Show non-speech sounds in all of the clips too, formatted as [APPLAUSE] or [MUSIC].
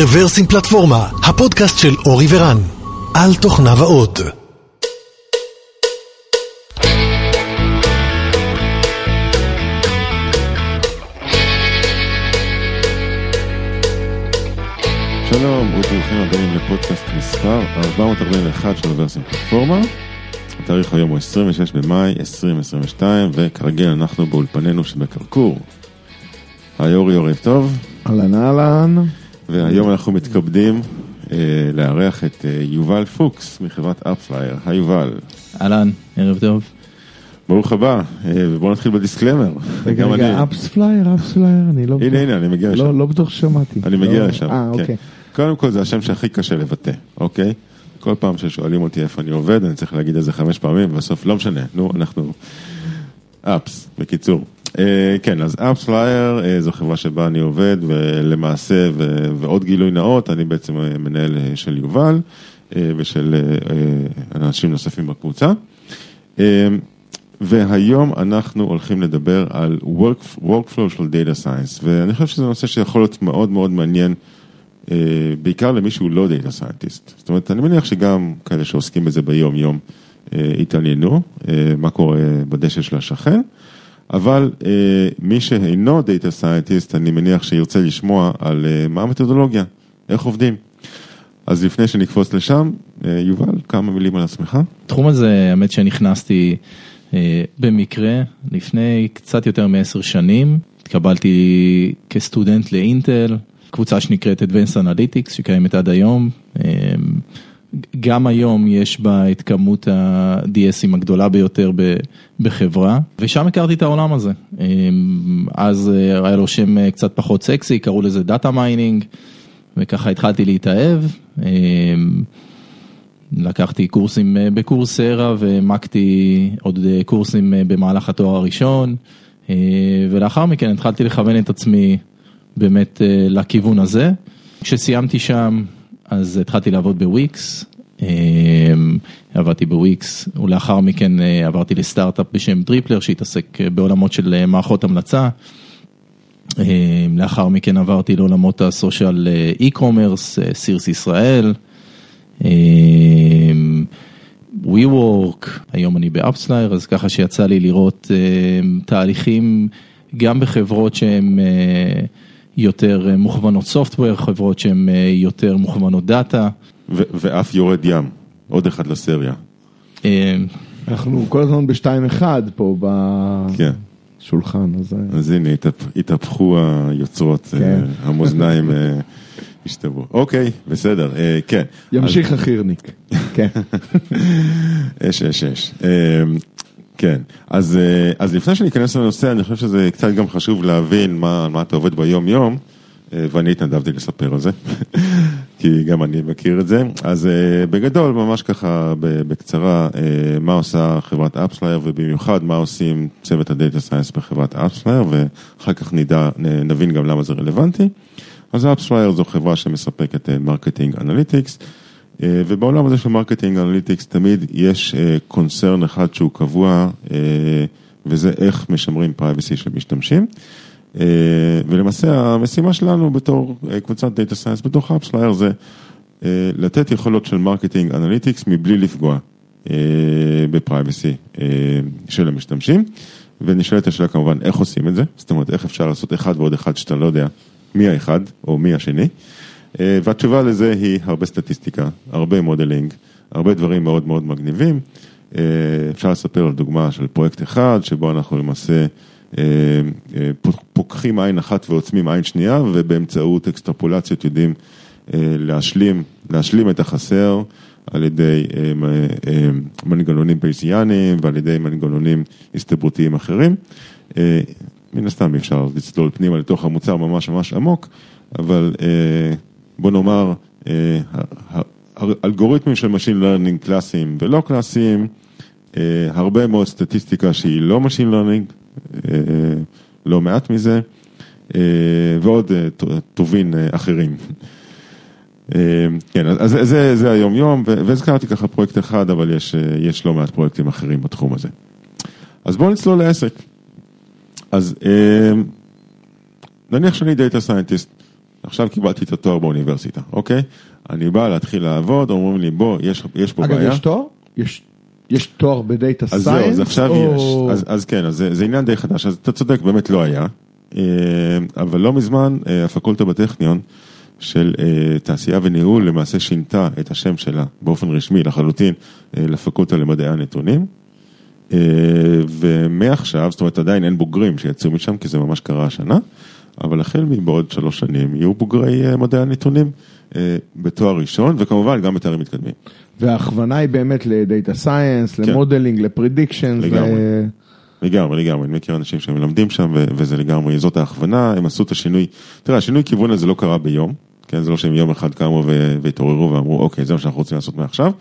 רוורסים פלטפורמה, הפודקאסט של אורי ורן, על תוכניו האות. שלום וברוכים הבאים לפודקאסט מספר 441 של רוורסים פלטפורמה. התאריך היום הוא 26 במאי 2022 וכרגיל אנחנו באולפנינו שבקרקור. היי אורי ערב טוב. אהלן אהלן. והיום אנחנו מתכבדים אה, לארח את אה, יובל פוקס מחברת AppsFlyer. היי יובל. אהלן, ערב טוב. ברוך הבא, אה, ובואו נתחיל ב disclaimer. רגע, רגע, אני- AppsFlyer, AppsFlyer, אני לא הנה. הנה אני מגיע לשם. לא, לא בטוח ששמעתי. אני מגיע לא- לשם. אה, כן. אוקיי. קודם כל זה השם שהכי קשה לבטא, אוקיי? כל פעם ששואלים אותי איפה אני עובד, אני צריך להגיד את זה חמש פעמים, ובסוף לא משנה, נו, אנחנו... Apps, בקיצור. אה, כן, אז פלייר אה, זו חברה שבה אני עובד, ולמעשה, ועוד גילוי נאות, אני בעצם אה, מנהל של יובל, ושל אנשים נוספים בקבוצה. והיום אנחנו הולכים לדבר על work, workflow של Data Science, ואני חושב שזה נושא שיכול להיות מאוד מאוד מעניין, בעיקר למי שהוא לא Data Scientist. זאת אומרת, אני מניח שגם כאלה שעוסקים בזה ביום-יום התעניינו, מה קורה בדשא של השכן, אבל אה, מי שאינו Data Scientist, אני מניח שירצה לשמוע על אה, מה המתודולוגיה, איך עובדים. אז לפני שנקפוץ לשם, אה, יובל, כמה מילים על עצמך. תחום הזה, האמת שנכנסתי אה, במקרה לפני קצת יותר מעשר שנים, התקבלתי כסטודנט לאינטל, קבוצה שנקראת Advanced Analytics שקיימת עד היום. אה, גם היום יש בה את כמות ה-DS ים הגדולה ביותר בחברה, ושם הכרתי את העולם הזה. אה, אז אה, היה לו שם אה, קצת פחות סקסי, קראו לזה data mining, וככה התחלתי להתאהב. אה, לקחתי קורסים אה, ב Coursera והעמקתי עוד קורסים במהלך התואר הראשון אה, ולאחר מכן התחלתי לכוון את עצמי באמת לכיוון הזה. כשסיימתי שם אז התחלתי לעבוד בוויקס, אה, עבדתי בוויקס ולאחר מכן אה, עברתי לסטארט-אפ בשם Triplr שהתעסק אה, בעולמות של אה, מערכות המלצה. אה, לאחר מכן עברתי לעולמות ה social e-commerce, Sears ישראל. WeWork, היום אני ב AppsFlyer, אז ככה שיצא לי לראות אה, תהליכים גם בחברות שהן יותר אה, מוכוונות סופטוור, חברות שהן אה, יותר מוכוונות דאטה. ו- ואף יורד ים, עוד אחד לסריה. אה, אנחנו כל הזמן בשתיים אחד פה כן. בשולחן, אז... אה, אז הנה, התהפ- התהפכו היוצרות, כן. אה, המאזניים אה, השתוו. אוקיי, בסדר, אה, כן. ימשיך החירניק. כן. [LAUGHS] אש, אש, אש. כן, אז, אה, אז לפני שניכנס לנושא, אני חושב שזה קצת גם חשוב להבין מה, מה אתה עובד ביום-יום, אה, ואני התנדבתי לספר על זה, [LAUGHS] כי גם אני מכיר את זה. אז אה, בגדול, ממש ככה בקצרה, מה עושה חברת AppsFlyer, ובמיוחד מה עושים צוות ה data science בחברת AppsFlyer, ואחר כך נדע, נבין גם למה זה רלוונטי. אז AppsFlyer זו חברה שמספקת marketing analytics. אה, ובעולם הזה של marketing analytics תמיד יש אה, קונצרן אחד שהוא קבוע, אה, וזה איך משמרים privacy של משתמשים. ולמעשה המשימה שלנו בתור קבוצת data science בתוך AppsFlyer זה לתת יכולות של marketing analytics מבלי לפגוע ב privacy של המשתמשים. ונשאלת השאלה כמובן איך עושים את זה, זאת אומרת איך אפשר לעשות אחד ועוד אחד שאתה לא יודע מי האחד או מי השני. אה, והתשובה לזה היא הרבה סטטיסטיקה, הרבה modeling, הרבה דברים מאוד מאוד מגניבים. אה, אפשר לספר על דוגמה של פרויקט אחד, שבו אנחנו למעשה אה, פוק- פוקחים עין אחת ועוצמים עין שנייה, ובאמצעות אקסטרפולציות יודעים להשלים, להשלים את החסר על ידי מנגנונים בייסיאניים ועל ידי מנגנונים הסתברותיים אחרים. מן הסתם אפשר לצלול פנימה לתוך המוצר ממש ממש עמוק, אבל בוא נאמר, אה, אלגוריתמים של Machine Learning קלאסיים ולא קלאסיים, אה, הרבה מאוד סטטיסטיקה שהיא לא Machine Learning, אה, לא מעט מזה, ועוד טובין אחרים. כן, אז זה, זה היום יום, ו- והזכרתי ככה פרויקט אחד, אבל יש, יש לא מעט פרויקטים אחרים בתחום הזה. אז בואו נצלול לעסק. אז נניח שאני data scientist, עכשיו קיבלתי את התואר באוניברסיטה, אוקיי? אני בא להתחיל לעבוד, אומרים לי, בוא, יש, יש פה אגב, בעיה. יש תואר? יש- יש תואר ב data אז זהו, אז? עכשיו או- יש. אז, אז כן, אז זה, זה עניין די חדש, אז אתה צודק, באמת לא היה. אה, אבל לא מזמן, אה, הפקולטה בטכניון של אה, תעשייה וניהול למעשה שינתה את השם שלה באופן רשמי לחלוטין לפקולטה למדעי הנתונים. ומעכשיו, זאת אומרת עדיין אין בוגרים שיצאו משם, כי זה ממש קרה השנה, אבל החל מבעוד שלוש שנים יהיו בוגרי אה, מדעי הנתונים אה, בתואר ראשון, וכמובן גם בתארים מתקדמים. וההכוונה היא באמת ל data science, ל modeling, ל predictions. כן. לגמרי. לגמרי, לגמרי, אני מכיר אנשים שמלמדים שם וזה לגמרי, זאת ההכוונה, הם עשו את השינוי, תראה, השינוי כיוון הזה לא קרה ביום, כן, זה לא שהם יום אחד קמו והתעוררו ואמרו, אוקיי, זה מה שאנחנו רוצים לעשות מעכשיו,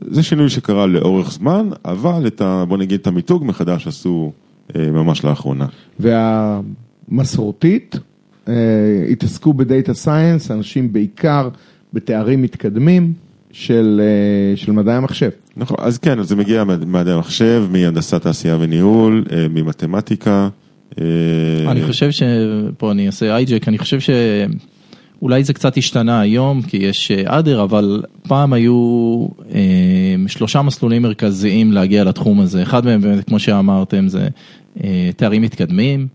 זה שינוי שקרה לאורך זמן, אבל את ה... בוא נגיד את המיתוג מחדש עשו אה, ממש לאחרונה. והמסורתית, אה, התעסקו בדאטה סייאנס, אנשים בעיקר בתארים מתקדמים של, אה, של מדעי המחשב. נכון, אז כן, אז זה מגיע ממדעי המחשב, מהנדסת תעשייה וניהול, אה, ממתמטיקה. אני חושב שפה אני אעשה אייג'ק, אני חושב שאולי זה קצת השתנה היום, כי יש אדר, אבל פעם היו אה, שלושה מסלולים מרכזיים להגיע לתחום הזה. אחד מהם, באמת, כמו שאמרתם, זה אה, תארים מתקדמים,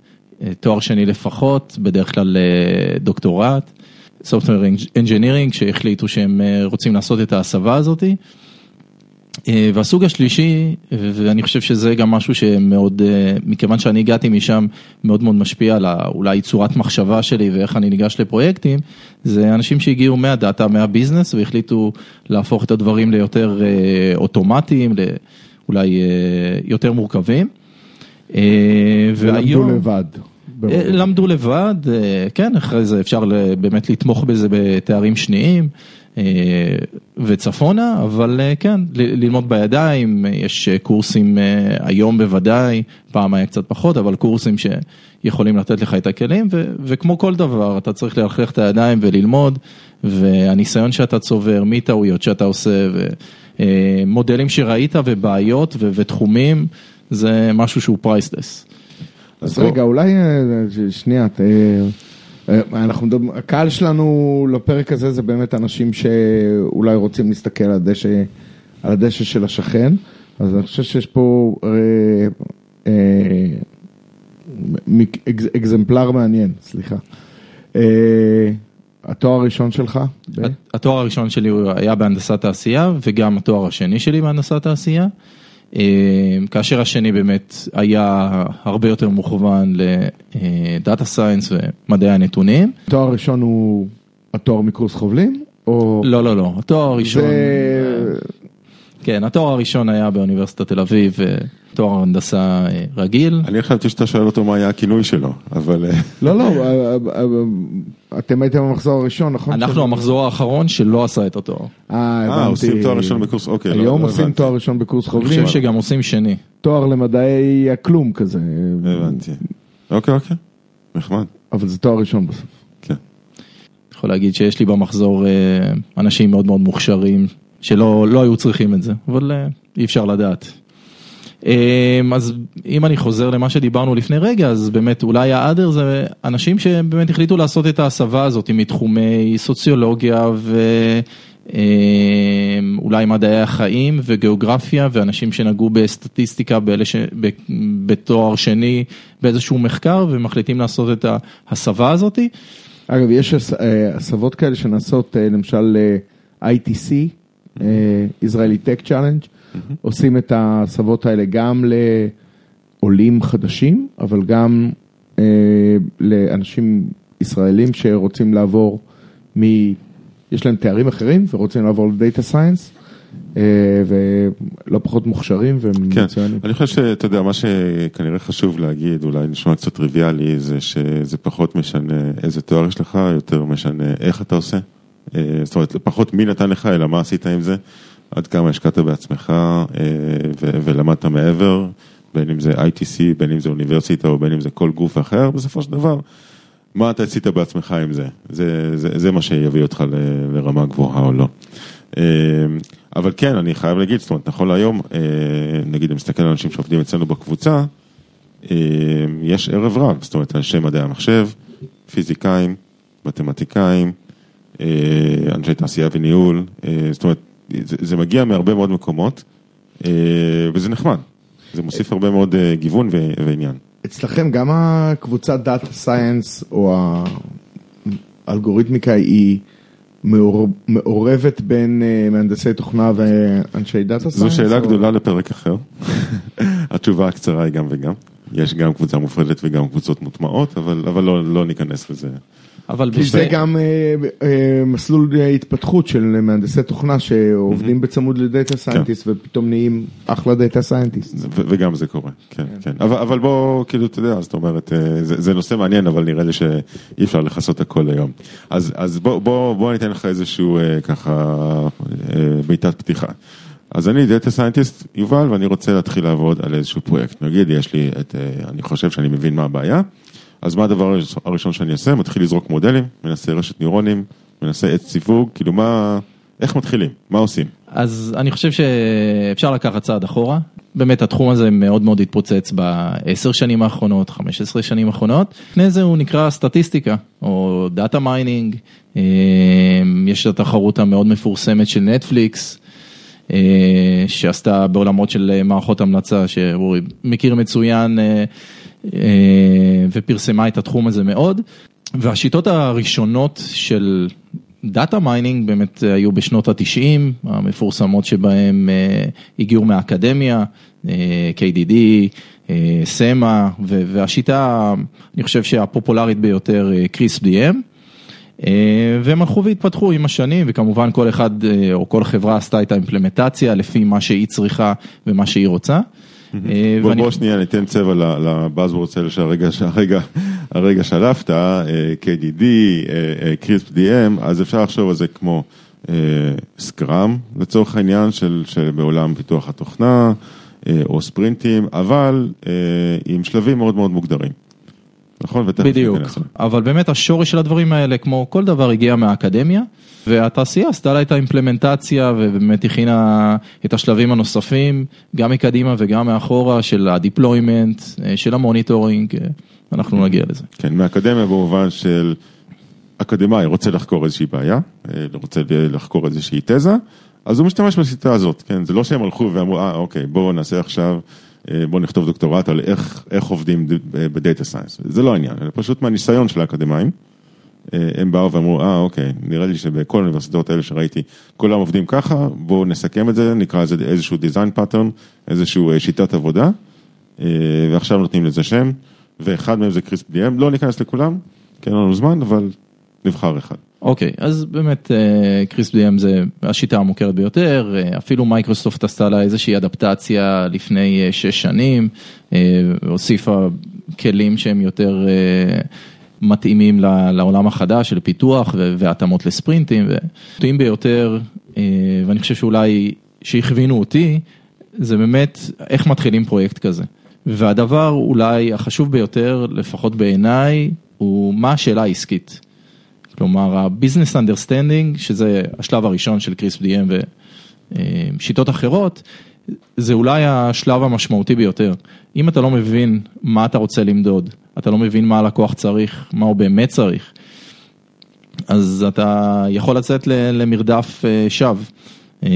תואר שני לפחות, בדרך כלל אה, דוקטורט, Software Engineering, שהחליטו שהם אה, רוצים לעשות את ההסבה הזאתי. אה, והסוג השלישי, ואני חושב שזה גם משהו שמאוד, אה, מכיוון שאני הגעתי משם, מאוד מאוד משפיע על אולי צורת מחשבה שלי ואיך אני ניגש לפרויקטים, זה אנשים שהגיעו מהדאטה, מהביזנס, והחליטו להפוך את הדברים ליותר אה, אוטומטיים, אולי אה, יותר מורכבים. אה, ולמדו לבד. אה, למדו לבד, אה, כן, אחרי זה אפשר באמת לתמוך בזה בתארים שניים אה, וצפונה, אבל כן, ללמוד בידיים, יש קורסים היום בוודאי, פעם היה קצת פחות, אבל קורסים שיכולים לתת לך את הכלים, ו- וכמו כל דבר, אתה צריך ללכלך את הידיים וללמוד, והניסיון שאתה צובר, מטעויות שאתה עושה, ומודלים שראית ובעיות ו- ותחומים, זה משהו שהוא פרייסלס. אז רגע, אולי, אה, שנייה, ת- אה, אנחנו מדברים, הקהל שלנו לפרק הזה זה באמת אנשים שאולי רוצים להסתכל על הדשא, על הדשא של השכן, אז אני חושב שיש פה אה, אה, מק- אקז- אקזמפלר מעניין, סליחה. אה, התואר הראשון שלך? ב- התואר הראשון שלי היה בהנדסת תעשייה וגם התואר השני שלי בהנדסת תעשייה. אה, כאשר השני באמת היה הרבה יותר מוכוון ל data science ומדעי הנתונים. התואר הראשון הוא התואר מקורס חובלים? או... לא, לא, לא, התואר הראשון, זה... כן, התואר הראשון היה באוניברסיטת תל אביב, אה, תואר הנדסה אה, רגיל. אני חשבתי שאתה שואל אותו מה היה הכינוי שלו, אבל... אה, לא, לא, אתם הייתם במחזור הראשון, נכון? אנחנו המחזור האחרון שלא עשה את התואר. אה, אה, הבנתי. עושים תואר ראשון בקורס, אוקיי. לא- היום לא עושים. תואר ראשון בקורס אני חובלים, חושב שגם עושים שני. תואר למדעי הכלום כזה. הבנתי. אוקיי, אוקיי. נחמד. אבל זה תואר ראשון בסוף. כן. יכול להגיד שיש לי במחזור אנשים מאוד מאוד מוכשרים שלא לא היו צריכים את זה, אבל אה, אי אפשר לדעת. אה, אז אם אני חוזר למה שדיברנו לפני רגע, אז באמת אולי האדר זה אנשים שבאמת החליטו לעשות את ההסבה הזאת מתחומי סוציולוגיה ואולי מדעי החיים וגיאוגרפיה ואנשים שנגעו בסטטיסטיקה באלה ש... בתואר שני באיזשהו מחקר ומחליטים לעשות את ההסבה הזאתי. אגב, יש אה, הסבות כאלה שנעשות, אה, למשל ITC, אה, Israeli Tech Challenge, עושים את ההסבות האלה גם לעולים חדשים, אבל גם אה, לאנשים ישראלים שרוצים לעבור מ... יש להם תארים אחרים ורוצים לעבור לדאטה סיינס, ולא פחות מוכשרים כן, ומצוינים. אני חושב שאתה יודע, מה שכנראה חשוב להגיד, אולי נשמע קצת טריוויאלי, זה שזה פחות משנה איזה תואר יש לך, יותר משנה איך אתה עושה. אה, זאת אומרת, פחות מי נתן לך, אלא מה עשית עם זה, עד כמה השקעת בעצמך אה, ולמדת מעבר, בין אם זה ITC, בין אם זה אוניברסיטה או בין אם זה כל גוף אחר, בסופו של דבר, מה אתה עשית בעצמך עם זה. זה, זה, זה מה שיביא אותך ל- לרמה גבוהה או לא. אה, אבל כן, אני חייב להגיד, זאת אומרת, נכון להיום, נגיד, אני מסתכל על אנשים שעובדים אצלנו בקבוצה, יש ערב רב, זאת אומרת, אנשי מדעי המחשב, פיזיקאים, מתמטיקאים, אנשי תעשייה וניהול, אה, זאת אומרת, זה, זה מגיע מהרבה מאוד מקומות, אה, וזה נחמד. זה מוסיף הרבה מאוד אה, גיוון ועניין. אצלכם גם הקבוצת דאטה סייאנס או האלגוריתמיקה היא מעור- מעורבת בין אה, מהנדסי תוכנה ואנשי data science? זו שאלה או- גדולה לפרק אחר. [LAUGHS] התשובה הקצרה היא גם וגם. יש גם קבוצה מופרדת וגם קבוצות מוטמעות, אבל, אבל לא, לא ניכנס לזה. אבל כי זה בזה- גם אה, אה, מסלול התפתחות של מהנדסי תוכנה שעובדים בצמוד ל data scientist ופתאום נהיים אחלה data scientist. ו- וגם זה קורה, כן, כן. אבל, אבל בוא, כאילו, אתה יודע, זאת אומרת, אה, זה, זה נושא מעניין, אבל נראה לי שאי אפשר לכסות הכל היום. אז, אז בוא, בוא, בוא ניתן לך איזשהו, אה, ככה, אה, בעיטת פתיחה. אז אני data scientist, יובל, ואני רוצה להתחיל לעבוד על איזשהו פרויקט. נגיד, יש לי את, אה, אני חושב שאני מבין מה הבעיה, אז מה הדבר הראשון שאני אעשה? מתחיל לזרוק מודלים, מנסה רשת ניורונים, מנסה עץ סיווג, כאילו מה, איך מתחילים? מה עושים? אז אני חושב שאפשר לקחת צעד אחורה. באמת התחום הזה מאוד מאוד התפוצץ בעשר שנים האחרונות, 15 שנים האחרונות. לפני זה הוא נקרא סטטיסטיקה או data mining. יש את התחרות המאוד מפורסמת של נטפליקס. אה, שעשתה בעולמות של מערכות המלצה, שאורי מכיר מצוין אה, ופרסמה את התחום הזה מאוד. והשיטות הראשונות של data mining באמת היו בשנות התשעים, המפורסמות שבהם אה, הגיעו מהאקדמיה, אה, KDD, אה, סמה, והשיטה, אני חושב שהפופולרית ביותר, קריס DM. והם הלכו והתפתחו עם השנים וכמובן כל אחד אה, או כל חברה עשתה את האימפלמנטציה לפי מה שהיא צריכה ומה שהיא רוצה. אה, בוא, ואני- בוא שנייה ניתן צבע לבאזוורדס האלה שהרגע, שהרגע, הרגע שלפת, אה, KDD, קריספ DM, אז אפשר לחשוב על זה כמו Scrum לצורך העניין של, של בעולם פיתוח התוכנה, אה, או ספרינטים, אבל אה, עם שלבים מאוד מאוד מוגדרים. נכון? ותכף בדיוק. אבל באמת השורש של הדברים האלה, כמו כל דבר, הגיע מהאקדמיה, והתעשייה עשתה לה את האימפלמנטציה ובאמת הכינה את השלבים הנוספים, גם מקדימה וגם מאחורה, של ה deployment, אה, של ה monitoring, אה, אנחנו נגיע לזה. כן, מהאקדמיה במובן של אקדמאי רוצה לחקור איזושהי בעיה, אה, רוצה לחקור איזושהי תזה, אז הוא משתמש בשיטה הזאת, כן, זה לא שהם הלכו ואמרו, אה, אוקיי, בואו נעשה עכשיו, אה, בואו נכתוב דוקטורט על איך, איך עובדים בדאטה סיינס, זה לא העניין, זה פשוט מהניסיון של האקדמאים, אה, הם באו ואמרו, אה, אוקיי, נראה לי שבכל האוניברסיטאות האלה שראיתי, כולם עובדים ככה, בואו נסכם את זה, נקרא לזה איזשהו design pattern, איזשהו אה, שיטת עבודה, אה, ועכשיו נותנים לזה שם, ואחד מהם זה CRISP DM, לא ניכנס לכולם, כי אין לנו זמן, אבל נבחר אחד. אוקיי, אז באמת CRISP DM זה השיטה המוכרת ביותר, אה, אפילו מייקרוסופט עשתה לה איזושהי אדפטציה לפני אה, שש שנים, אה, הוסיפה כלים שהם יותר אה, מתאימים לעולם החדש של פיתוח והתאמות לספרינטים, וטועים ביותר, אה, ואני חושב שאולי שהכווינו אותי, זה באמת איך מתחילים פרויקט כזה. והדבר אולי החשוב ביותר, לפחות בעיניי, הוא מה השאלה העסקית. כלומר, ה-business understanding, שזה השלב הראשון של קריס DM ושיטות אחרות, זה אולי השלב המשמעותי ביותר. אם אתה לא מבין מה אתה רוצה למדוד, אתה לא מבין מה הלקוח צריך, מה הוא באמת צריך, אז אתה יכול לצאת למרדף אה, שווא. אה,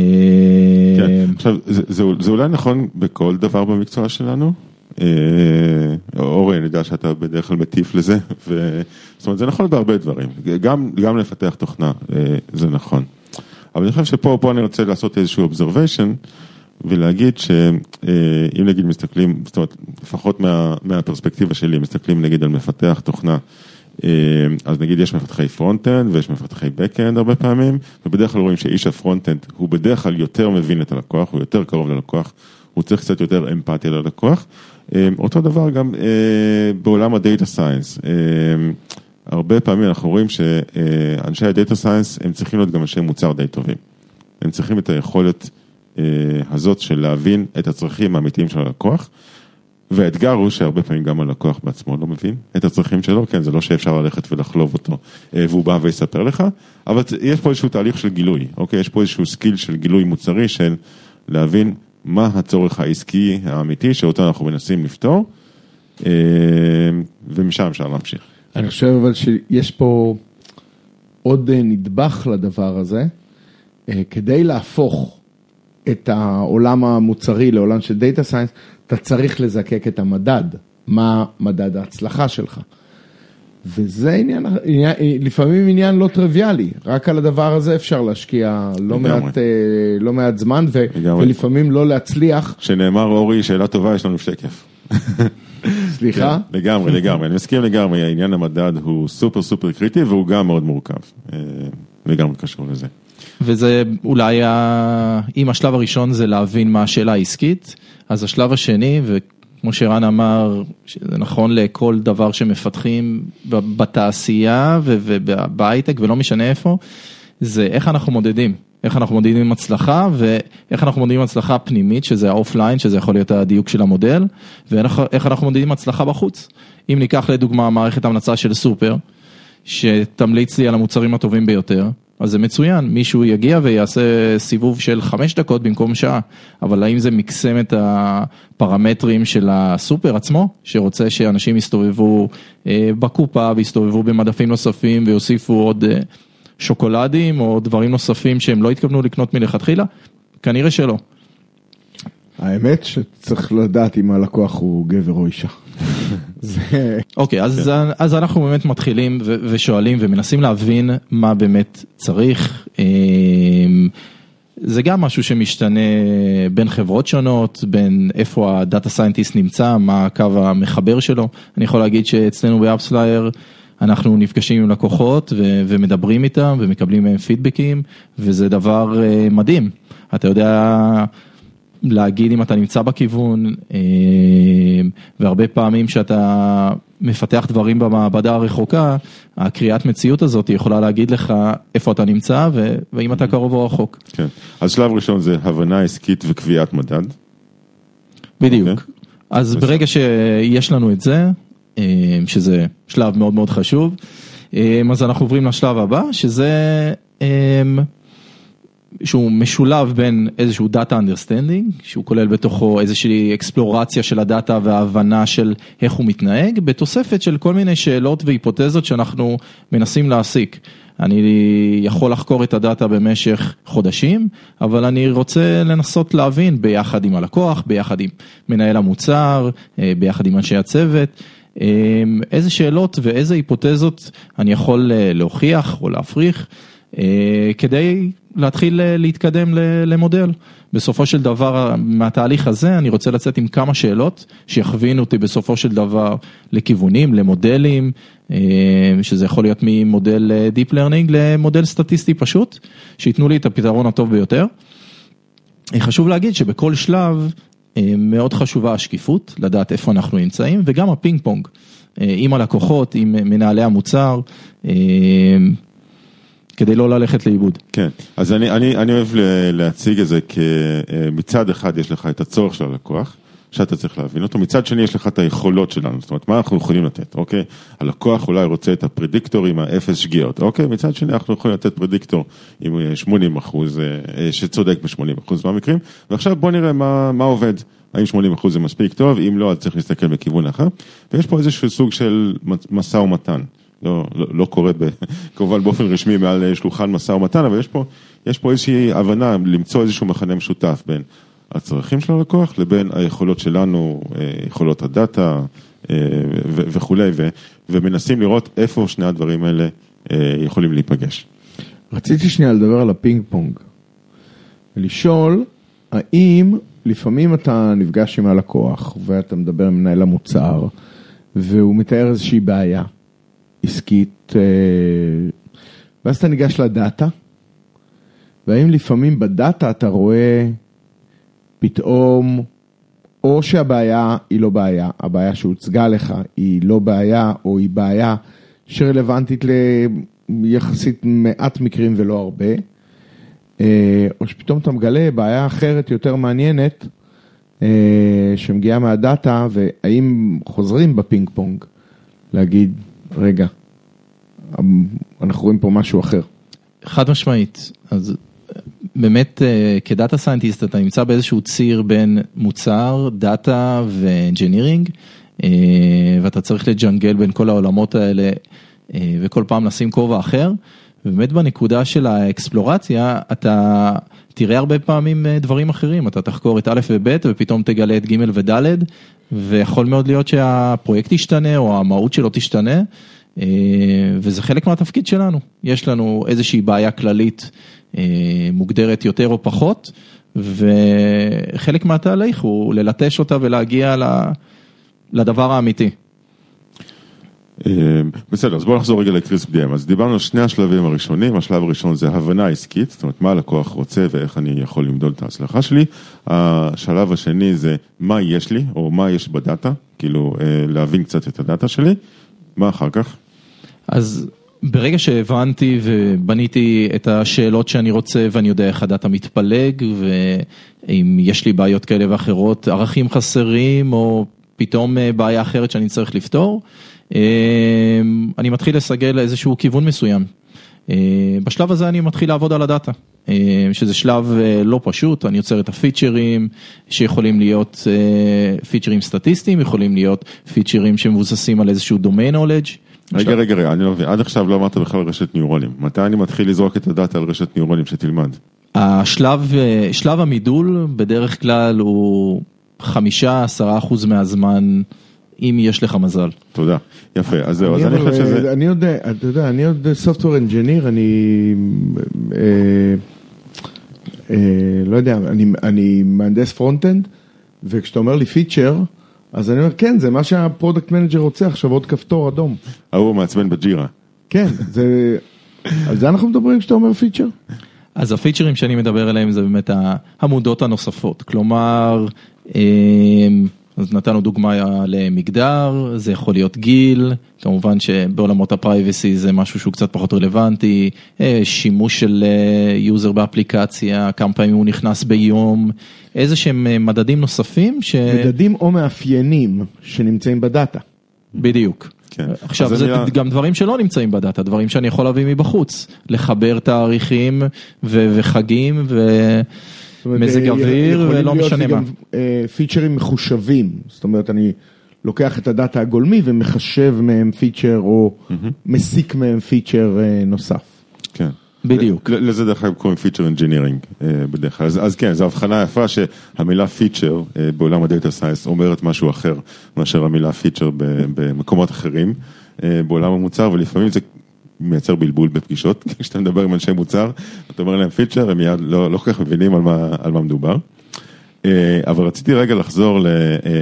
כן, עכשיו, זה, זה, זה אולי נכון בכל דבר במקצוע שלנו. אה, אורי, אני יודע שאתה בדרך כלל מטיף לזה, ו... זאת אומרת, זה נכון בהרבה דברים, גם, גם לפתח תוכנה, אה, זה נכון. אבל אני חושב שפה פה אני רוצה לעשות איזשהו observation, ולהגיד שאם נגיד מסתכלים, זאת אומרת, לפחות מה, מהפרספקטיבה שלי, מסתכלים נגיד על מפתח תוכנה, אה, אז נגיד יש מפתחי front-end ויש מפתחי back-end הרבה פעמים, ובדרך כלל רואים שאיש ה front-end הוא בדרך כלל יותר מבין את הלקוח, הוא יותר קרוב ללקוח, הוא צריך קצת יותר אמפתיה ללקוח. אה, אותו דבר גם אה, בעולם ה data science. הרבה פעמים אנחנו רואים שאנשי ה data science הם צריכים להיות גם אנשי מוצר די טובים. הם צריכים את היכולת אה, הזאת של להבין את הצרכים האמיתיים של הלקוח. והאתגר הוא שהרבה פעמים גם הלקוח בעצמו לא מבין את הצרכים שלו, כן, זה לא שאפשר ללכת ולחלוב אותו אה, והוא בא ויספר לך, אבל יש פה איזשהו תהליך של גילוי, אוקיי? יש פה איזשהו skill של גילוי מוצרי של להבין מה הצורך העסקי האמיתי שאותו אנחנו מנסים לפתור, אה, ומשם אפשר להמשיך. אני חושב אבל שיש פה עוד אה, נדבך לדבר הזה, אה, כדי להפוך את העולם המוצרי לעולם של data science, אתה צריך לזקק את המדד, מה מדד ההצלחה שלך. וזה עניין, עניין, לפעמים עניין לא טריוויאלי, רק על הדבר הזה אפשר להשקיע לא, מעט, אה, לא מעט זמן ו, ולפעמים לא להצליח. שנאמר אורי, שאלה טובה, יש לנו שקף. סליחה? כן, לגמרי, לגמרי, אני מסכים לגמרי, העניין המדד הוא סופר סופר קריטי והוא גם מאוד מורכב, אה, לגמרי קשור לזה. וזה אולי, ה... אם השלב הראשון זה להבין מה השאלה העסקית, אז השלב השני, וכמו שרן אמר, שזה נכון לכל דבר שמפתחים בתעשייה ובהייטק ולא משנה איפה, זה איך אנחנו מודדים. איך אנחנו מודדים הצלחה ואיך אנחנו מודדים הצלחה פנימית שזה ה offline שזה יכול להיות הדיוק של המודל ואיך אנחנו מודדים הצלחה בחוץ. אם ניקח לדוגמה מערכת המלצה של סופר שתמליץ לי על המוצרים הטובים ביותר אז זה מצוין, מישהו יגיע ויעשה סיבוב של חמש דקות במקום שעה, אבל האם זה מקסם את הפרמטרים של הסופר עצמו, שרוצה שאנשים יסתובבו אה, בקופה ויסתובבו במדפים נוספים ויוסיפו עוד אה, שוקולדים או דברים נוספים שהם לא התכוונו לקנות מלכתחילה? כנראה שלא. האמת שצריך לדעת אם הלקוח הוא גבר או אישה. [LAUGHS] אוקיי, אז, כן. אז אנחנו באמת מתחילים ושואלים ומנסים להבין מה באמת צריך. אמ, זה גם משהו שמשתנה בין חברות שונות, בין איפה ה data scientist נמצא, מה הקו המחבר שלו. אני יכול להגיד שאצלנו ב AppsFlyer אנחנו נפגשים עם לקוחות ו- ומדברים איתם ומקבלים מהם פידבקים, וזה דבר אה, מדהים. אתה יודע להגיד אם אתה נמצא בכיוון, אה, והרבה פעמים שאתה מפתח דברים במעבדה הרחוקה, הקריאת מציאות הזאת יכולה להגיד לך איפה אתה נמצא ואם אתה קרוב או רחוק. כן, אז שלב ראשון זה הבנה עסקית וקביעת מדד. בדיוק. Okay. אוקיי. אז ברגע שיש לנו את זה, אה, שזה שלב מאוד מאוד חשוב. אה, אז אנחנו עוברים לשלב הבא, שזה אה, שהוא משולב בין איזשהו Data Understanding, שהוא כולל בתוכו איזושהי אקספלורציה של הדאטה וההבנה של איך הוא מתנהג, בתוספת של כל מיני שאלות והיפותזות שאנחנו מנסים להסיק. אני יכול לחקור את הדאטה במשך חודשים, אבל אני רוצה לנסות להבין ביחד עם הלקוח, ביחד עם מנהל המוצר, ביחד עם אנשי הצוות. אמ, איזה שאלות ואיזה היפותזות אני יכול אה, להוכיח או להפריך אה, כדי להתחיל אה, להתקדם למודל. בסופו של דבר מהתהליך הזה אני רוצה לצאת עם כמה שאלות שיכווינו אותי בסופו של דבר לכיוונים, למודלים, שזה יכול להיות ממודל Deep Learning למודל סטטיסטי פשוט, שייתנו לי את הפתרון הטוב ביותר. חשוב להגיד שבכל שלב אה, מאוד חשובה השקיפות, לדעת איפה אנחנו נמצאים, וגם הפינג פונג אה, עם הלקוחות, עם מנהלי המוצר, אה, כדי לא ללכת לאיבוד. כן, אז אני, אני, אני אוהב להציג את זה כמצד אחד יש לך את הצורך של הלקוח. שאתה צריך להבין אותו, מצד שני יש לך את היכולות שלנו, זאת אומרת, מה אנחנו יכולים לתת, אוקיי? הלקוח אולי רוצה את הפרדיקטור עם האפס שגיאות, אוקיי? מצד שני אנחנו יכולים לתת פרדיקטור עם 80 אה, אחוז, אה, אה, שצודק ב-80 אחוז מהמקרים, ועכשיו בוא נראה מה, מה עובד. האם 80 אחוז זה מספיק טוב, אם לא, אז צריך להסתכל בכיוון אחר, ויש פה איזשהו סוג של משא ומתן. לא, לא, לא קורה ב, [LAUGHS] כמובן באופן רשמי מעל שולחן משא ומתן, אבל יש פה, יש פה איזושהי הבנה למצוא איזשהו מכנה משותף בין הצרכים של הלקוח לבין היכולות שלנו, אה, יכולות ה data אה, וכולי, ומנסים לראות איפה שני הדברים האלה אה, יכולים להיפגש. רציתי שנייה לדבר על הפינג פונג, ולשאול האם לפעמים אתה נפגש עם הלקוח ואתה מדבר עם מנהל המוצר והוא מתאר איזושהי בעיה עסקית ואז אתה ניגש ל data והאם לפעמים ב data אתה רואה פתאום, או שהבעיה היא לא בעיה, הבעיה שהוצגה לך היא לא בעיה, או היא בעיה שרלוונטית ליחסית מעט מקרים ולא הרבה, אה, או שפתאום אתה מגלה בעיה אחרת יותר מעניינת אה, שמגיעה מה data, והאם חוזרים בפינג פונג להגיד, רגע, אנחנו רואים פה משהו אחר. חד משמעית, אז באמת אה, כ data scientist אתה נמצא באיזשהו ציר בין מוצר, data ו engineering אה, ואתה צריך לג'נגל בין כל העולמות האלה אה, וכל פעם לשים כובע אחר. ובאמת בנקודה של האקספלורציה, אתה תראה הרבה פעמים דברים אחרים, אתה תחקור את א' וב' ופתאום תגלה את ג' וד', ויכול מאוד להיות שהפרויקט ישתנה או המהות שלו תשתנה, וזה חלק מהתפקיד שלנו. יש לנו איזושהי בעיה כללית אה, מוגדרת יותר או פחות, וחלק מהתהליך הוא ללטש אותה ולהגיע לדבר האמיתי. אה, בסדר, אז בואו נחזור רגע לקריס BM. אז דיברנו על שני השלבים הראשונים, השלב הראשון זה הבנה עסקית, זאת אומרת מה הלקוח רוצה ואיך אני יכול למדוד את ההצלחה שלי. השלב השני זה מה יש לי, או מה יש בדאטה, כאילו אה, להבין קצת את הדאטה שלי. מה אחר כך? אז ברגע שהבנתי ובניתי את השאלות שאני רוצה ואני יודע איך הדאטה מתפלג ואם יש לי בעיות כאלה ואחרות, ערכים חסרים או פתאום אה, בעיה אחרת שאני צריך לפתור, אה, אני מתחיל לסגל איזשהו כיוון מסוים. אה, בשלב הזה אני מתחיל לעבוד על הדאטה, שזה שלב לא פשוט, אני יוצר את הפיצ'רים שיכולים להיות פיצ'רים סטטיסטיים, יכולים להיות פיצ'רים שמבוססים על איזשהו domain knowledge. רגע, רגע, רגע, אני לא מבין, עד עכשיו לא אמרת בכלל רשת ניורונים, מתי אני מתחיל לזרוק את הדאטה על רשת ניורונים שתלמד? השלב, שלב המידול בדרך כלל הוא חמישה, עשרה אחוז מהזמן, אם יש לך מזל. תודה, יפה, אז זהו, אז אני חושב שזה... אני עוד, אתה יודע, אני עוד software engineer, אני... אה, אה, לא יודע, אני, אני מהנדס front-end, וכשאתה אומר לי feature, אז אני אומר, כן, זה מה שה product manager רוצה עכשיו, עוד כפתור אדום. ההוא מעצבן ב Jira. כן, זה... על זה אנחנו מדברים כשאתה אומר feature? אז הפיצ'רים שאני מדבר עליהם זה באמת העמודות הנוספות, כלומר, אמ, אז נתנו דוגמה למגדר, זה יכול להיות גיל, כמובן שבעולמות ה privacy זה משהו שהוא קצת פחות רלוונטי, אה, שימוש של user אה, באפליקציה, כמה פעמים הוא נכנס ביום, איזה שהם אה, מדדים נוספים ש... מדדים או מאפיינים שנמצאים ב data. בדיוק. כן. עכשיו זה נראה... גם דברים שלא נמצאים ב data, דברים שאני יכול להביא מבחוץ, לחבר תאריכים ו- וחגים ומזג אוויר ולא משנה מה. להיות פיצ'רים מחושבים, זאת אומרת אני לוקח את ה data הגולמי ומחשב מהם feature או מסיק מהם feature אה, נוסף. כן. בדיוק. לזה דרך אגב קוראים feature engineering בדרך כלל, אז כן, זו הבחנה יפה שהמילה feature אה, בעולם ה data science אומרת משהו אחר מאשר המילה feature במקומות אחרים אה, בעולם המוצר, ולפעמים זה מייצר בלבול בפגישות, [LAUGHS] כשאתה מדבר עם אנשי מוצר, אתה אומר להם feature, הם מיד לא, לא כל כך מבינים על מה, על מה מדובר. אה, אבל רציתי רגע לחזור,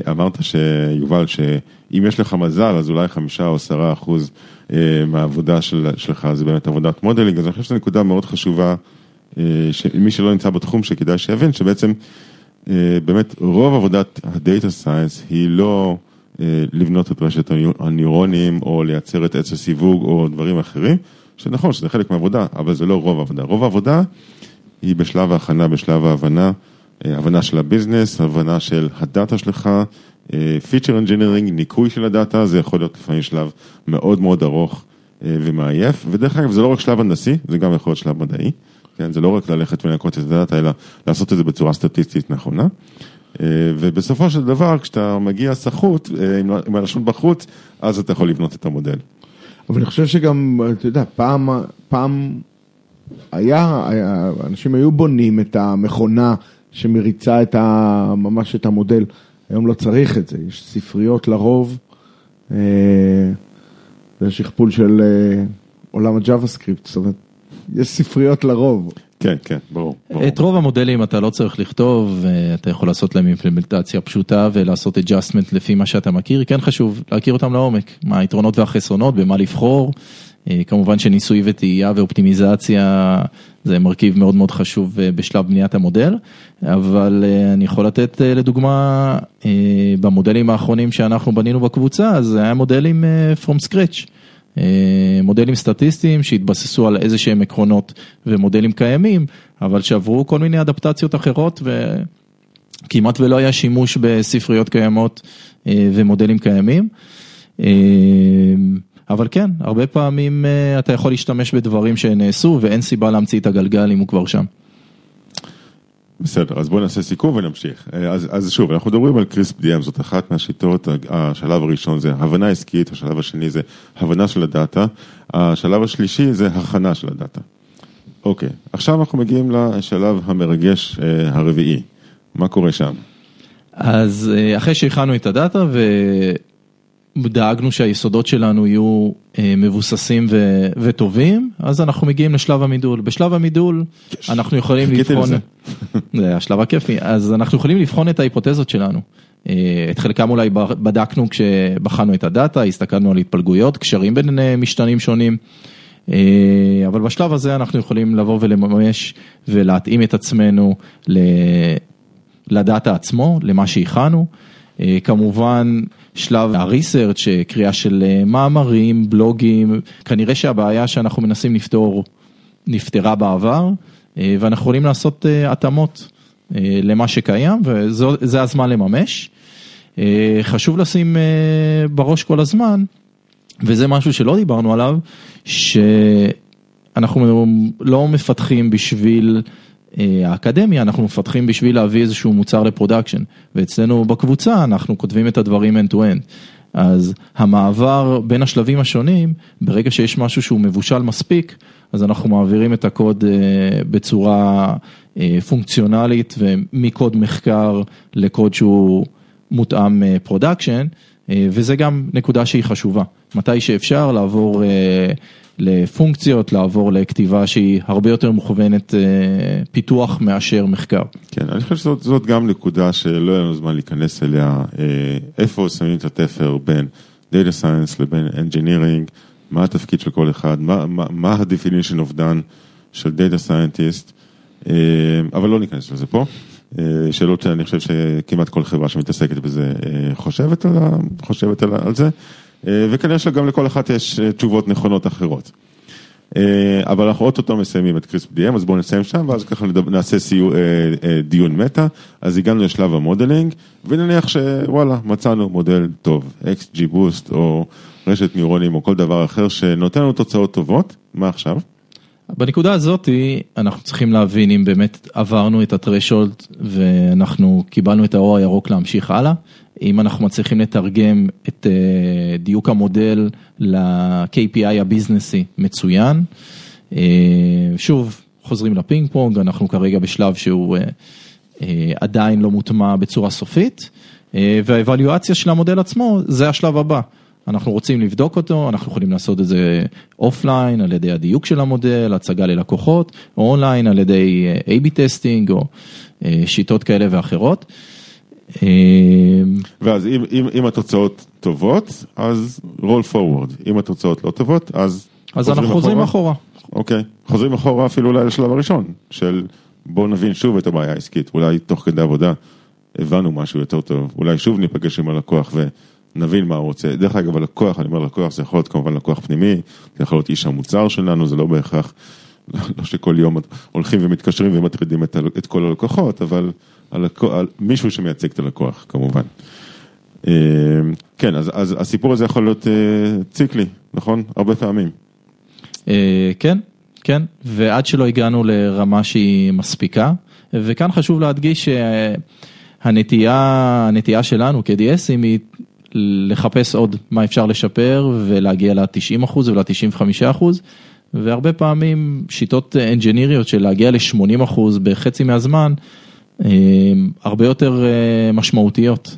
אמרת שיובל, שאם יש לך מזל, אז אולי חמישה או עשרה אחוז אה, מהעבודה של, שלך, זה באמת עבודת modeling, אז אני חושב שזו נקודה מאוד חשובה, אה, שמי שלא נמצא בתחום, שכדאי שיבין, שבעצם באמת רוב עבודת ה data science היא לא לבנות את רשת הניורונים, או לייצר את עץ הסיווג, או דברים אחרים, שנכון שזה חלק מהעבודה, אבל זה לא רוב העבודה. רוב העבודה היא בשלב ההכנה, בשלב ההבנה. אה, הבנה של ה business, הבנה של ה data שלך, feature engineering, ניקוי של ה data, זה יכול להיות לפעמים שלב מאוד מאוד ארוך אה, ומעייף, ודרך אגב זה לא רק שלב הנדסי, זה גם יכול להיות שלב מדעי, כן, זה לא רק ללכת ולנקות את ה data, אלא לעשות את זה בצורה סטטיסטית נכונה. אה, ובסופו של דבר, כשאתה מגיע סחוט, עם הלשון בחוץ, אז אתה יכול לבנות את המודל. אבל אני חושב שגם, אתה יודע, פעם, פעם היה, היה, אנשים היו בונים את המכונה שמריצה את ה, ממש את המודל. היום לא צריך את זה, יש ספריות לרוב, אה, זה שכפול של אה, עולם הג'אווה סקריפט, זאת אומרת, יש ספריות לרוב. כן, כן, ברור, ברור. את רוב המודלים אתה לא צריך לכתוב, אתה יכול לעשות להם אימפלמנטציה פשוטה ולעשות adjustment לפי מה שאתה מכיר, כן חשוב להכיר אותם לעומק, מה היתרונות והחסרונות, במה לבחור. אה, כמובן שניסוי וטעייה ואופטימיזציה זה מרכיב מאוד מאוד חשוב אה, בשלב בניית המודל, אבל אה, אני יכול לתת לדוגמה, במודלים האחרונים שאנחנו בנינו בקבוצה, זה היה מודלים from scratch. מודלים סטטיסטיים שהתבססו על איזה שהם עקרונות ומודלים קיימים, אבל שעברו כל מיני אדפטציות אחרות וכמעט ולא היה שימוש בספריות קיימות ומודלים קיימים. אבל כן, הרבה פעמים אה, אתה יכול להשתמש בדברים שנעשו ואין סיבה להמציא את הגלגל אם הוא כבר שם. בסדר, אז בואו נעשה סיכום ונמשיך. אה, אז, אז שוב, אנחנו מדברים על קריספ דיאם, זאת אחת מהשיטות, השלב הראשון זה הבנה עסקית, השלב השני זה הבנה של הדאטה, השלב השלישי זה הכנה של הדאטה. אוקיי, עכשיו אנחנו מגיעים לשלב המרגש אה, הרביעי, מה קורה שם? אז אה, אחרי שהכנו את הדאטה ודאגנו שהיסודות שלנו יהיו אה, מבוססים ו- וטובים, אז אנחנו מגיעים לשלב המידול. בשלב המידול אנחנו יכולים לבחון. [LAUGHS] זה השלב הכיפי, אז אנחנו יכולים לבחון את ההיפותזות שלנו. אה, את חלקם אולי בדקנו כשבחנו את הדאטה, הסתכלנו על התפלגויות, קשרים בין אה, משתנים שונים. אבל בשלב הזה אנחנו יכולים לבוא ולממש ולהתאים את עצמנו לדאטה עצמו, למה שהכנו. אה, כמובן, שלב הריסרצ', אה, קריאה של אה, מאמרים, בלוגים, כנראה שהבעיה שאנחנו מנסים לפתור נפתרה בעבר, ואנחנו יכולים לעשות התאמות למה שקיים, וזה הזמן לממש. חשוב לשים בראש כל הזמן, וזה משהו שלא דיברנו עליו, שאנחנו לא מפתחים בשביל האקדמיה, אנחנו מפתחים בשביל להביא איזשהו מוצר ל production, ואצלנו בקבוצה אנחנו כותבים את הדברים end to end. אז המעבר בין השלבים השונים, ברגע שיש משהו שהוא מבושל מספיק, אז אנחנו מעבירים את הקוד אה, בצורה אה, פונקציונלית ומקוד מחקר לקוד שהוא מותאם production, וזה גם נקודה שהיא חשובה. מתי שאפשר לעבור אה, לפונקציות, לעבור לכתיבה שהיא הרבה יותר מוכוונת אה, פיתוח מאשר מחקר. כן, אני חושב שזאת זאת גם נקודה שלא היה לנו זמן להיכנס אליה, אה, איפה שמים את התפר בין Data Science לבין Engineering, מה התפקיד של כל אחד, מה, מה, מה ה-definition of done של Data Scientist, אה, אבל לא ניכנס לזה פה. שאלות שאני חושב שכמעט כל חברה שמתעסקת בזה חושבת על, חושבת על, על זה, וכנראה שגם לכל אחת יש אה, תשובות נכונות אחרות. אה, אבל אנחנו אוטוטו מסיימים את CRISP-DM, אז בואו נסיים שם, ואז ככה נעשה סיוע, אה, אה, דיון מטה. אז הגענו לשלב ה modeling, ונניח שוואלה, מצאנו מודל טוב, XGBoost או רשת ניורונים או כל דבר אחר שנותן לנו תוצאות טובות, מה עכשיו? בנקודה הזאתי אנחנו צריכים להבין אם באמת עברנו את הטרשולד ואנחנו קיבלנו את האור הירוק להמשיך הלאה. אם אנחנו מצליחים לתרגם את אה, דיוק המודל ל-KPI הביזנסי מצוין. אה, שוב, חוזרים לפינג פונג, אנחנו כרגע בשלב שהוא אה, עדיין לא מוטמע בצורה סופית, והאבליואציה של המודל עצמו זה השלב הבא. אנחנו רוצים לבדוק אותו, אנחנו יכולים לעשות את זה אופליין על ידי הדיוק של המודל, הצגה ללקוחות, או אונליין על ידי אה, A-B testing או אה, שיטות כאלה ואחרות. אה, ואז אם, אם, אם התוצאות טובות, אז roll forward, אם התוצאות לא טובות, אז... אז אנחנו חוזרים אחורה. אוקיי, חוזרים אחורה אפילו אולי לשלב הראשון, של בואו נבין שוב את הבעיה העסקית, אולי תוך כדי עבודה הבנו משהו יותר טוב, אולי שוב ניפגש עם הלקוח ונבין מה הוא רוצה. דרך אגב, הלקוח, אני אומר לקוח, זה יכול להיות כמובן לקוח פנימי, זה יכול להיות איש המוצר שלנו, זה לא בהכרח, לא שכל יום הולכים ומתקשרים ומטרידים את, את כל הלקוחות, אבל הלקוח, מישהו שמייצג את הלקוח, כמובן. אה, כן, אז, אז הסיפור הזה יכול להיות אה, ציקלי, נכון? הרבה פעמים. אה, כן, כן, ועד שלא הגענו לרמה שהיא מספיקה, וכאן חשוב להדגיש שהנטייה, הנטייה שלנו כ-DSים היא לחפש עוד מה אפשר לשפר ולהגיע ל-90% ול-95%, והרבה פעמים שיטות אנג'יניריות של להגיע ל-80% בחצי מהזמן, אה, הרבה יותר אה, משמעותיות.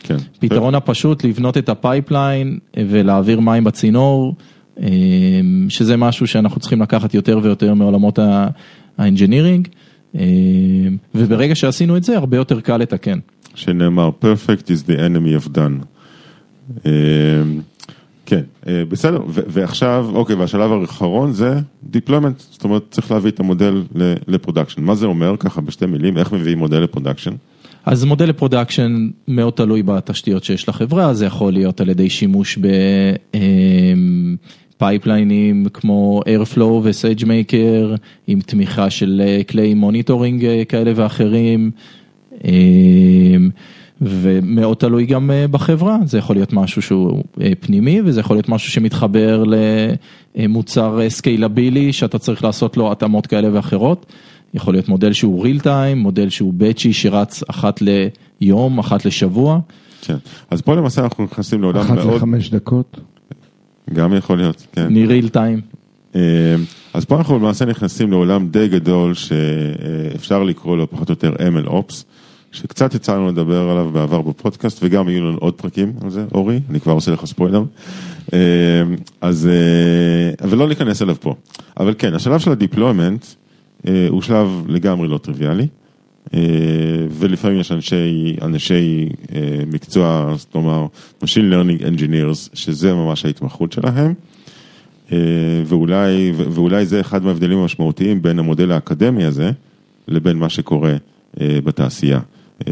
כן. הפתרון הפשוט לבנות את ה pipeline ולהעביר מים בצינור, אה, שזה משהו שאנחנו צריכים לקחת יותר ויותר מעולמות ה engineering, וברגע שעשינו את זה הרבה יותר קל לתקן. שנאמר perfect is the enemy of done. אה, כן, אה, בסדר, ועכשיו, אוקיי, והשלב האחרון זה deployment, זאת אומרת צריך להביא את המודל ל production. מה זה אומר, ככה בשתי מילים, איך מביאים מודל ל production? אז מודל ל production מאוד תלוי בתשתיות שיש לחברה, זה יכול להיות על ידי שימוש בפייפליינים כמו Airflow ו-SageMaker, עם תמיכה של אה, כלי monitoring אה, כאלה ואחרים, אה, ומאוד תלוי גם אה, בחברה, זה יכול להיות משהו שהוא אה, פנימי וזה יכול להיות משהו שמתחבר למוצר סקיילבילי שאתה צריך לעשות לו התאמות כאלה ואחרות. יכול להיות מודל שהוא real time, מודל שהוא באצ'י שרץ אחת ליום, אחת לשבוע. כן. אז פה למעשה אנחנו נכנסים לעולם אחת מאוד, לחמש דקות. גם יכול להיות, כן. מ-real time. אה, אז פה אנחנו למעשה נכנסים לעולם די גדול שאפשר לקרוא לו פחות או יותר ML Ops, שקצת יצא לנו לדבר עליו בעבר בפודקאסט וגם יהיו לנו עוד פרקים על זה, אורי, אני כבר עושה לך ספוילר. אה, אז, אה, ולא ניכנס אליו פה. אבל כן, השלב של ה deployment הוא שלב לגמרי לא טריוויאלי. ולפעמים יש אנשי, אנשי מקצוע, זאת אומרת, Machine Learning Engineers, שזה ממש ההתמחות שלהם. ואולי, ואולי זה אחד מההבדלים המשמעותיים בין המודל האקדמי הזה לבין מה שקורה בתעשייה.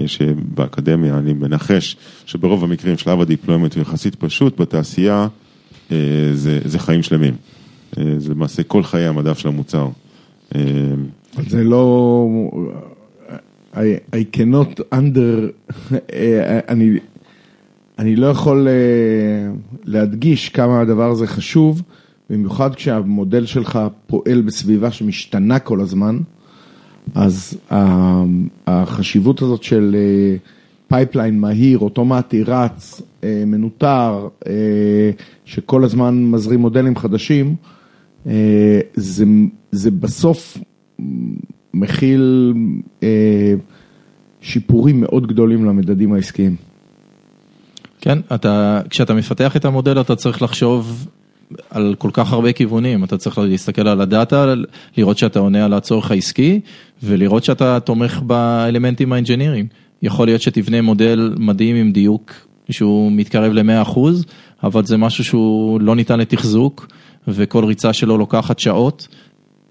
שבאקדמיה אני מנחש שברוב המקרים שלב הדיפלוימנט הוא יחסית פשוט, בתעשייה זה, זה חיים שלמים. זה למעשה כל חיי המדף של המוצר. זה לא... I, I cannot under... אני, אני לא יכול להדגיש כמה הדבר הזה חשוב. במיוחד כשהמודל שלך פועל בסביבה שמשתנה כל הזמן, אז החשיבות הזאת של pipeline מהיר, אוטומטי, רץ, מנוטר, שכל הזמן מזרים מודלים חדשים, זה, זה בסוף מכיל שיפורים מאוד גדולים למדדים העסקיים. כן, אתה, כשאתה מפתח את המודל אתה צריך לחשוב על כל כך הרבה כיוונים, אתה צריך להסתכל על הדאטה, לראות שאתה עונה על הצורך העסקי ולראות שאתה תומך באלמנטים האינג'ינירים. יכול להיות שתבנה מודל מדהים עם דיוק שהוא מתקרב ל-100%, אבל זה משהו שהוא לא ניתן לתחזוק וכל ריצה שלו לוקחת שעות,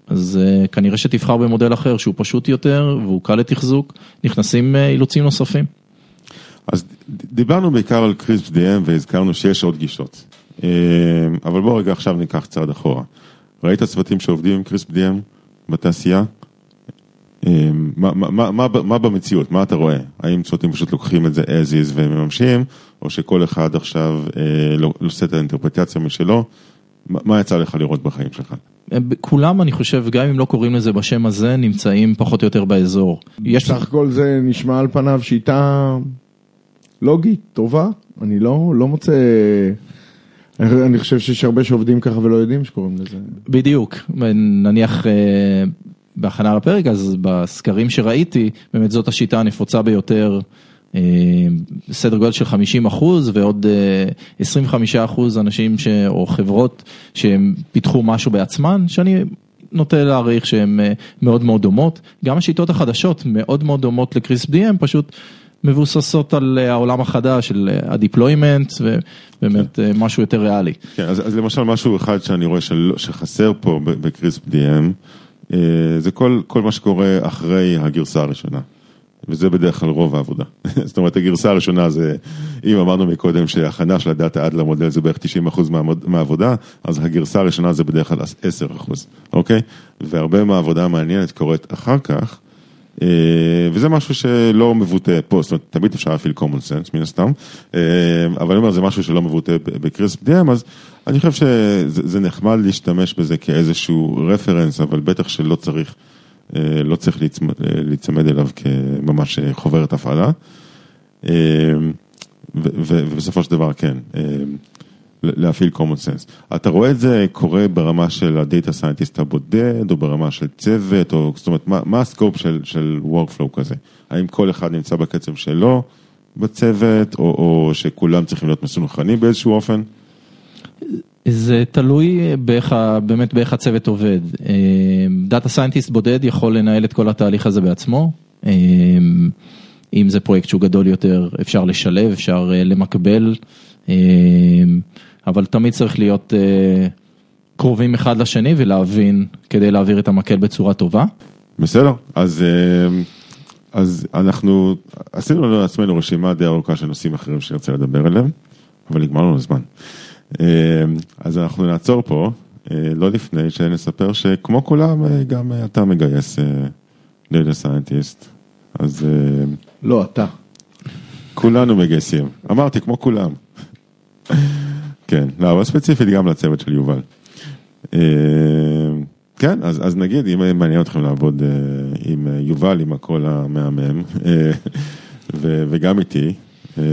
אז uh, כנראה שתבחר במודל אחר שהוא פשוט יותר והוא קל לתחזוק, נכנסים uh, אילוצים נוספים. אז דיברנו בעיקר על קריספ DM והזכרנו שיש עוד גישות. אבל בוא רגע עכשיו ניקח צעד אחורה. ראית צוותים שעובדים עם קריספ DM בתעשייה? מה, מה, מה, מה במציאות, מה אתה רואה? האם צוותים פשוט לוקחים את זה as is ומממשים, או שכל אחד עכשיו אה, עושה את האינטרפרטציה משלו? מה יצא לך לראות בחיים שלך? כולם, אני חושב, גם אם לא קוראים לזה בשם הזה, נמצאים פחות או יותר באזור. יש סך הכל זה נשמע על פניו שיטה לוגית, טובה, אני לא, לא מוצא... אני חושב שיש הרבה שעובדים ככה ולא יודעים שקוראים לזה. בדיוק, נניח בהכנה לפרק, אז בסקרים שראיתי, באמת זאת השיטה הנפוצה ביותר, סדר גודל של 50 אחוז ועוד 25 אחוז אנשים ש... או חברות שהם פיתחו משהו בעצמן, שאני נוטה להעריך שהן מאוד מאוד דומות. גם השיטות החדשות מאוד מאוד דומות ל CRISP-DM, פשוט מבוססות על העולם החדש של ה deployment ובאמת כן. משהו יותר ריאלי. כן, אז, אז למשל משהו אחד שאני רואה של, שחסר פה ב CRISP-DM, זה כל, כל מה שקורה אחרי הגרסה הראשונה. וזה בדרך כלל רוב העבודה. [LAUGHS] זאת אומרת, הגרסה הראשונה זה, אם אמרנו מקודם שהכנה של הדאטה עד למודל זה בערך 90% מהעבודה, אז הגרסה הראשונה זה בדרך כלל 10%, אוקיי? והרבה מהעבודה המעניינת קורית אחר כך. וזה משהו שלא מבוטא פה, זאת אומרת, תמיד אפשר להפעיל common sense מן הסתם, אבל אני אומר, זה משהו שלא מבוטא בקריספ DM, אז אני חושב שזה נחמד להשתמש בזה כאיזשהו רפרנס, אבל בטח שלא צריך, לא צריך להיצמד אליו כממש חוברת הפעלה. ובסופו של דבר, כן. להפעיל common sense. אתה רואה את זה קורה ברמה של ה data scientist הבודד, או ברמה של צוות, או זאת אומרת, מה, מה ה scope של, של workflow כזה? האם כל אחד נמצא בקצב שלו בצוות, או, או שכולם צריכים להיות מסונכרנים באיזשהו אופן? זה תלוי באיך, באמת באיך הצוות עובד. data scientist בודד יכול לנהל את כל התהליך הזה בעצמו. אם זה פרויקט שהוא גדול יותר, אפשר לשלב, אפשר למקבל. אבל תמיד צריך להיות קרובים אחד לשני ולהבין כדי להעביר את המקל בצורה טובה. בסדר, אז, אז אנחנו עשינו לעצמנו רשימה די ארוכה של נושאים אחרים שנרצה לדבר עליהם, אבל נגמר לנו זמן. אז אנחנו נעצור פה, לא לפני שנספר שכמו כולם, גם אתה מגייס data scientist, אז... לא, אתה. כולנו מגייסים, אמרתי כמו כולם. כן, לא, אבל ספציפית גם לצוות של יובל. כן, אז, אז נגיד, אם מעניין אתכם לעבוד אה, עם אה, יובל, עם הקול המהמם, אה, ו, וגם איתי. אה,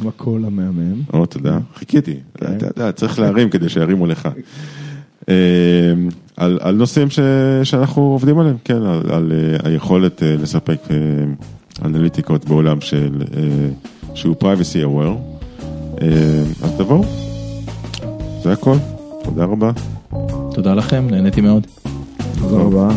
עם הקול המהמם. או, תודה, חיכיתי, כן. אתה יודע, צריך להרים כדי שירימו לך. אה, על, על נושאים ש, שאנחנו עובדים עליהם, כן, על, על אה, היכולת אה, לספק אה, אנליטיקות בעולם של, אה, שהוא privacy aware. אה, אז תבואו, זה הכל, תודה רבה. תודה לכם, נהניתי מאוד. תודה רבה.